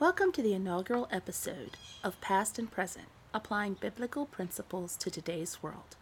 Welcome to the inaugural episode of Past and Present Applying Biblical Principles to Today's World.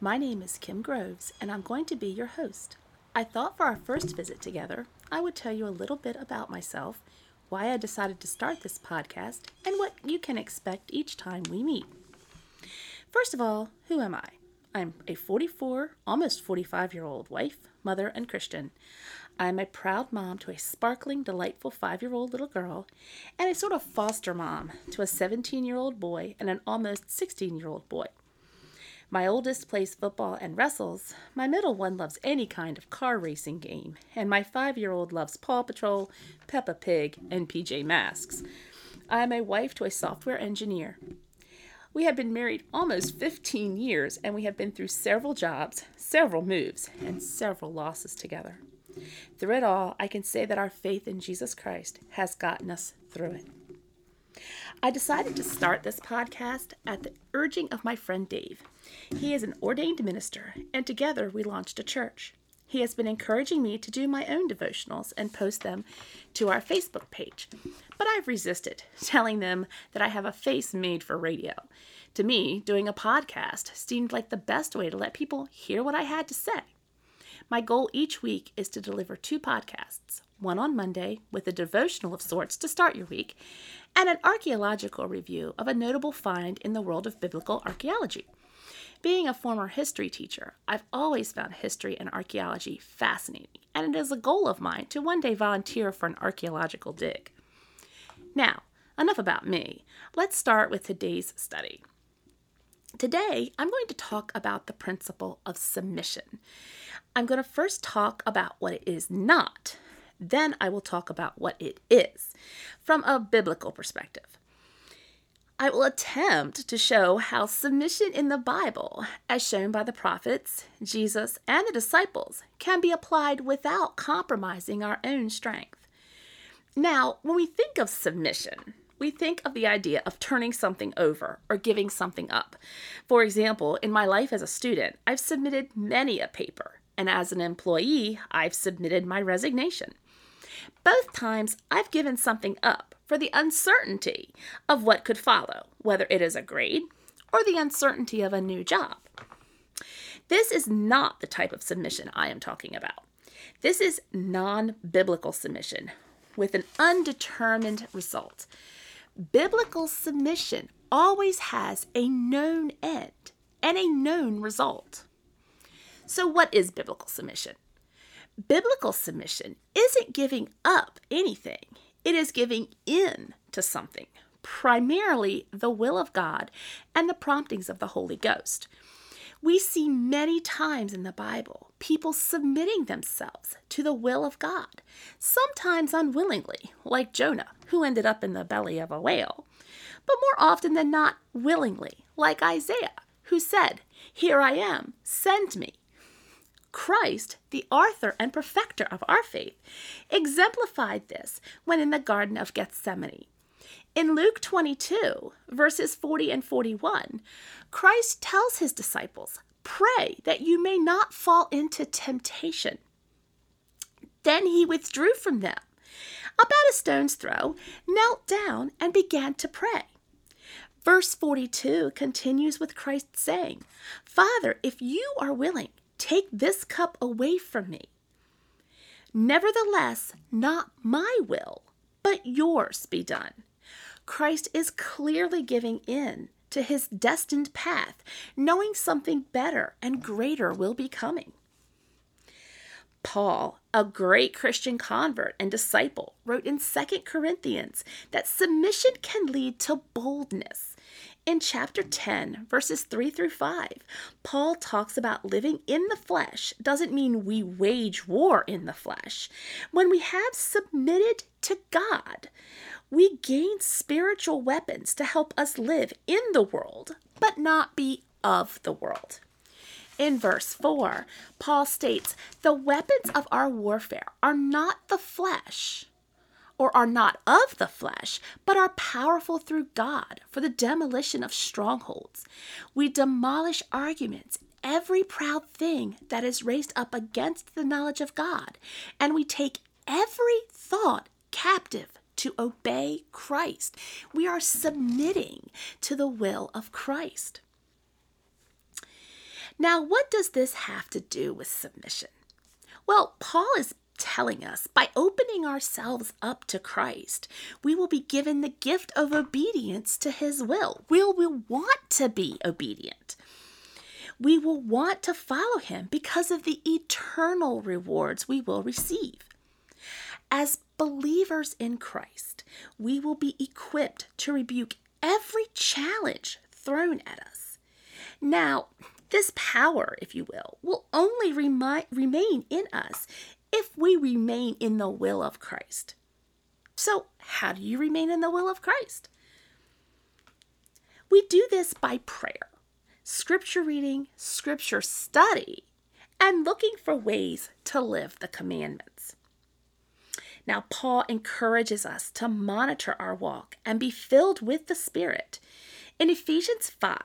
My name is Kim Groves, and I'm going to be your host. I thought for our first visit together, I would tell you a little bit about myself, why I decided to start this podcast, and what you can expect each time we meet. First of all, who am I? I'm a 44, almost 45 year old wife, mother, and Christian. I'm a proud mom to a sparkling, delightful five year old little girl, and a sort of foster mom to a 17 year old boy and an almost 16 year old boy. My oldest plays football and wrestles, my middle one loves any kind of car racing game, and my five year old loves Paw Patrol, Peppa Pig, and PJ Masks. I am a wife to a software engineer. We have been married almost 15 years, and we have been through several jobs, several moves, and several losses together. Through it all, I can say that our faith in Jesus Christ has gotten us through it. I decided to start this podcast at the urging of my friend Dave. He is an ordained minister, and together we launched a church. He has been encouraging me to do my own devotionals and post them to our Facebook page. But I've resisted, telling them that I have a face made for radio. To me, doing a podcast seemed like the best way to let people hear what I had to say. My goal each week is to deliver two podcasts one on Monday with a devotional of sorts to start your week, and an archaeological review of a notable find in the world of biblical archaeology. Being a former history teacher, I've always found history and archaeology fascinating, and it is a goal of mine to one day volunteer for an archaeological dig. Now, enough about me. Let's start with today's study. Today, I'm going to talk about the principle of submission. I'm going to first talk about what it is not, then I will talk about what it is from a biblical perspective. I will attempt to show how submission in the Bible, as shown by the prophets, Jesus, and the disciples, can be applied without compromising our own strength. Now, when we think of submission, we think of the idea of turning something over or giving something up. For example, in my life as a student, I've submitted many a paper, and as an employee, I've submitted my resignation. Both times, I've given something up for the uncertainty of what could follow, whether it is a grade or the uncertainty of a new job. This is not the type of submission I am talking about. This is non biblical submission with an undetermined result. Biblical submission always has a known end and a known result. So, what is biblical submission? Biblical submission isn't giving up anything, it is giving in to something, primarily the will of God and the promptings of the Holy Ghost. We see many times in the Bible people submitting themselves to the will of God, sometimes unwillingly, like Jonah, who ended up in the belly of a whale, but more often than not willingly, like Isaiah, who said, Here I am, send me. Christ, the author and perfecter of our faith, exemplified this when in the Garden of Gethsemane. In Luke 22, verses 40 and 41, Christ tells his disciples, Pray that you may not fall into temptation. Then he withdrew from them, about a stone's throw, knelt down, and began to pray. Verse 42 continues with Christ saying, Father, if you are willing, Take this cup away from me. Nevertheless, not my will, but yours be done. Christ is clearly giving in to his destined path, knowing something better and greater will be coming. Paul, a great Christian convert and disciple, wrote in 2 Corinthians that submission can lead to boldness in chapter 10, verses 3 through 5, Paul talks about living in the flesh doesn't mean we wage war in the flesh. When we have submitted to God, we gain spiritual weapons to help us live in the world, but not be of the world. In verse 4, Paul states, The weapons of our warfare are not the flesh or are not of the flesh, but are powerful through God for the demolition of strongholds. We demolish arguments, every proud thing that is raised up against the knowledge of God, and we take every thought captive to obey Christ. We are submitting to the will of Christ. Now, what does this have to do with submission? Well, Paul is telling us by opening ourselves up to Christ, we will be given the gift of obedience to his will. We will want to be obedient. We will want to follow him because of the eternal rewards we will receive. As believers in Christ, we will be equipped to rebuke every challenge thrown at us. Now, this power, if you will, will only remi- remain in us if we remain in the will of Christ. So, how do you remain in the will of Christ? We do this by prayer, scripture reading, scripture study, and looking for ways to live the commandments. Now, Paul encourages us to monitor our walk and be filled with the Spirit. In Ephesians 5,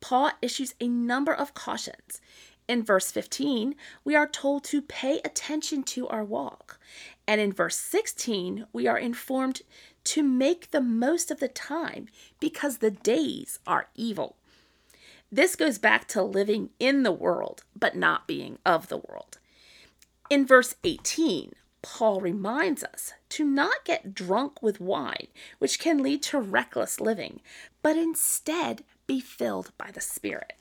Paul issues a number of cautions. In verse 15, we are told to pay attention to our walk. And in verse 16, we are informed to make the most of the time because the days are evil. This goes back to living in the world, but not being of the world. In verse 18, Paul reminds us to not get drunk with wine, which can lead to reckless living, but instead be filled by the Spirit.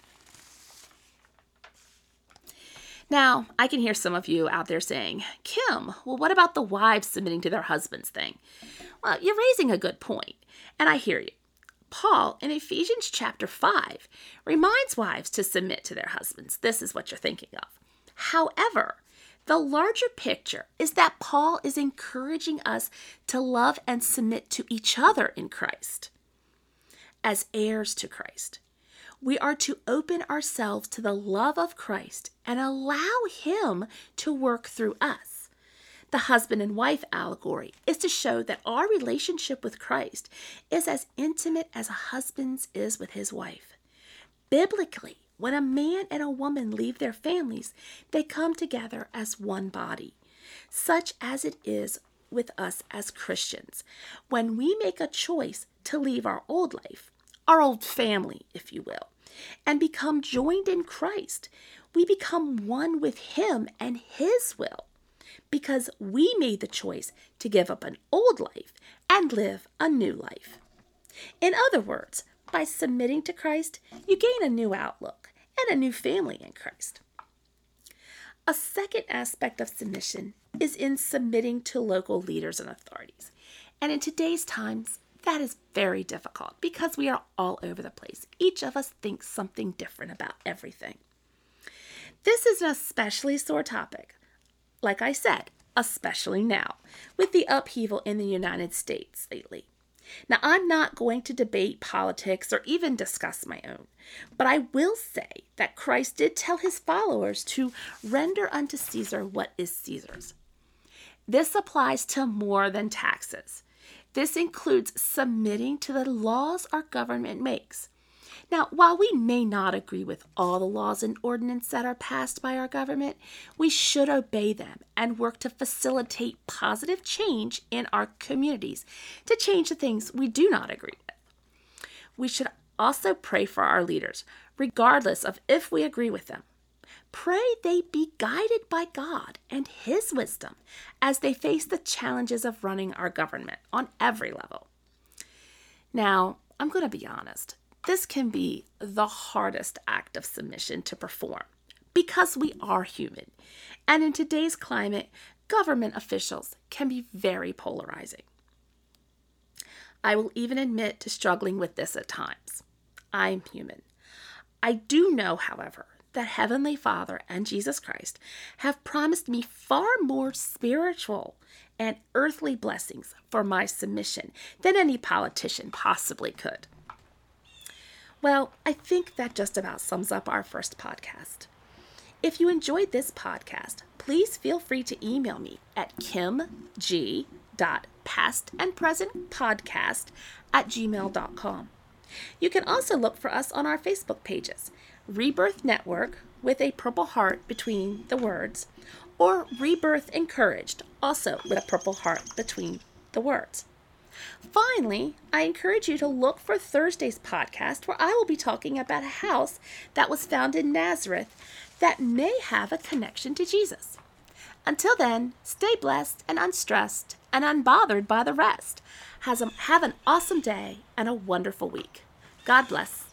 Now, I can hear some of you out there saying, Kim, well, what about the wives submitting to their husbands thing? Well, you're raising a good point, and I hear you. Paul, in Ephesians chapter 5, reminds wives to submit to their husbands. This is what you're thinking of. However, the larger picture is that Paul is encouraging us to love and submit to each other in Christ as heirs to Christ. We are to open ourselves to the love of Christ and allow Him to work through us. The husband and wife allegory is to show that our relationship with Christ is as intimate as a husband's is with his wife. Biblically, when a man and a woman leave their families, they come together as one body, such as it is with us as Christians. When we make a choice to leave our old life, our old family, if you will, and become joined in Christ, we become one with Him and His will because we made the choice to give up an old life and live a new life. In other words, by submitting to Christ, you gain a new outlook and a new family in Christ. A second aspect of submission is in submitting to local leaders and authorities. And in today's times, that is very difficult because we are all over the place. Each of us thinks something different about everything. This is an especially sore topic, like I said, especially now, with the upheaval in the United States lately. Now, I'm not going to debate politics or even discuss my own, but I will say that Christ did tell his followers to render unto Caesar what is Caesar's. This applies to more than taxes. This includes submitting to the laws our government makes. Now, while we may not agree with all the laws and ordinances that are passed by our government, we should obey them and work to facilitate positive change in our communities to change the things we do not agree with. We should also pray for our leaders, regardless of if we agree with them. Pray they be guided by God and His wisdom as they face the challenges of running our government on every level. Now, I'm going to be honest. This can be the hardest act of submission to perform because we are human. And in today's climate, government officials can be very polarizing. I will even admit to struggling with this at times. I'm human. I do know, however, that Heavenly Father and Jesus Christ have promised me far more spiritual and earthly blessings for my submission than any politician possibly could. Well, I think that just about sums up our first podcast. If you enjoyed this podcast, please feel free to email me at kimg.pastandpresentpodcast at gmail.com. You can also look for us on our Facebook pages, Rebirth Network with a purple heart between the words, or Rebirth Encouraged, also with a purple heart between the words. Finally, I encourage you to look for Thursday's podcast where I will be talking about a house that was found in Nazareth that may have a connection to Jesus. Until then, stay blessed and unstressed and unbothered by the rest. Have an awesome day and a wonderful week. God bless.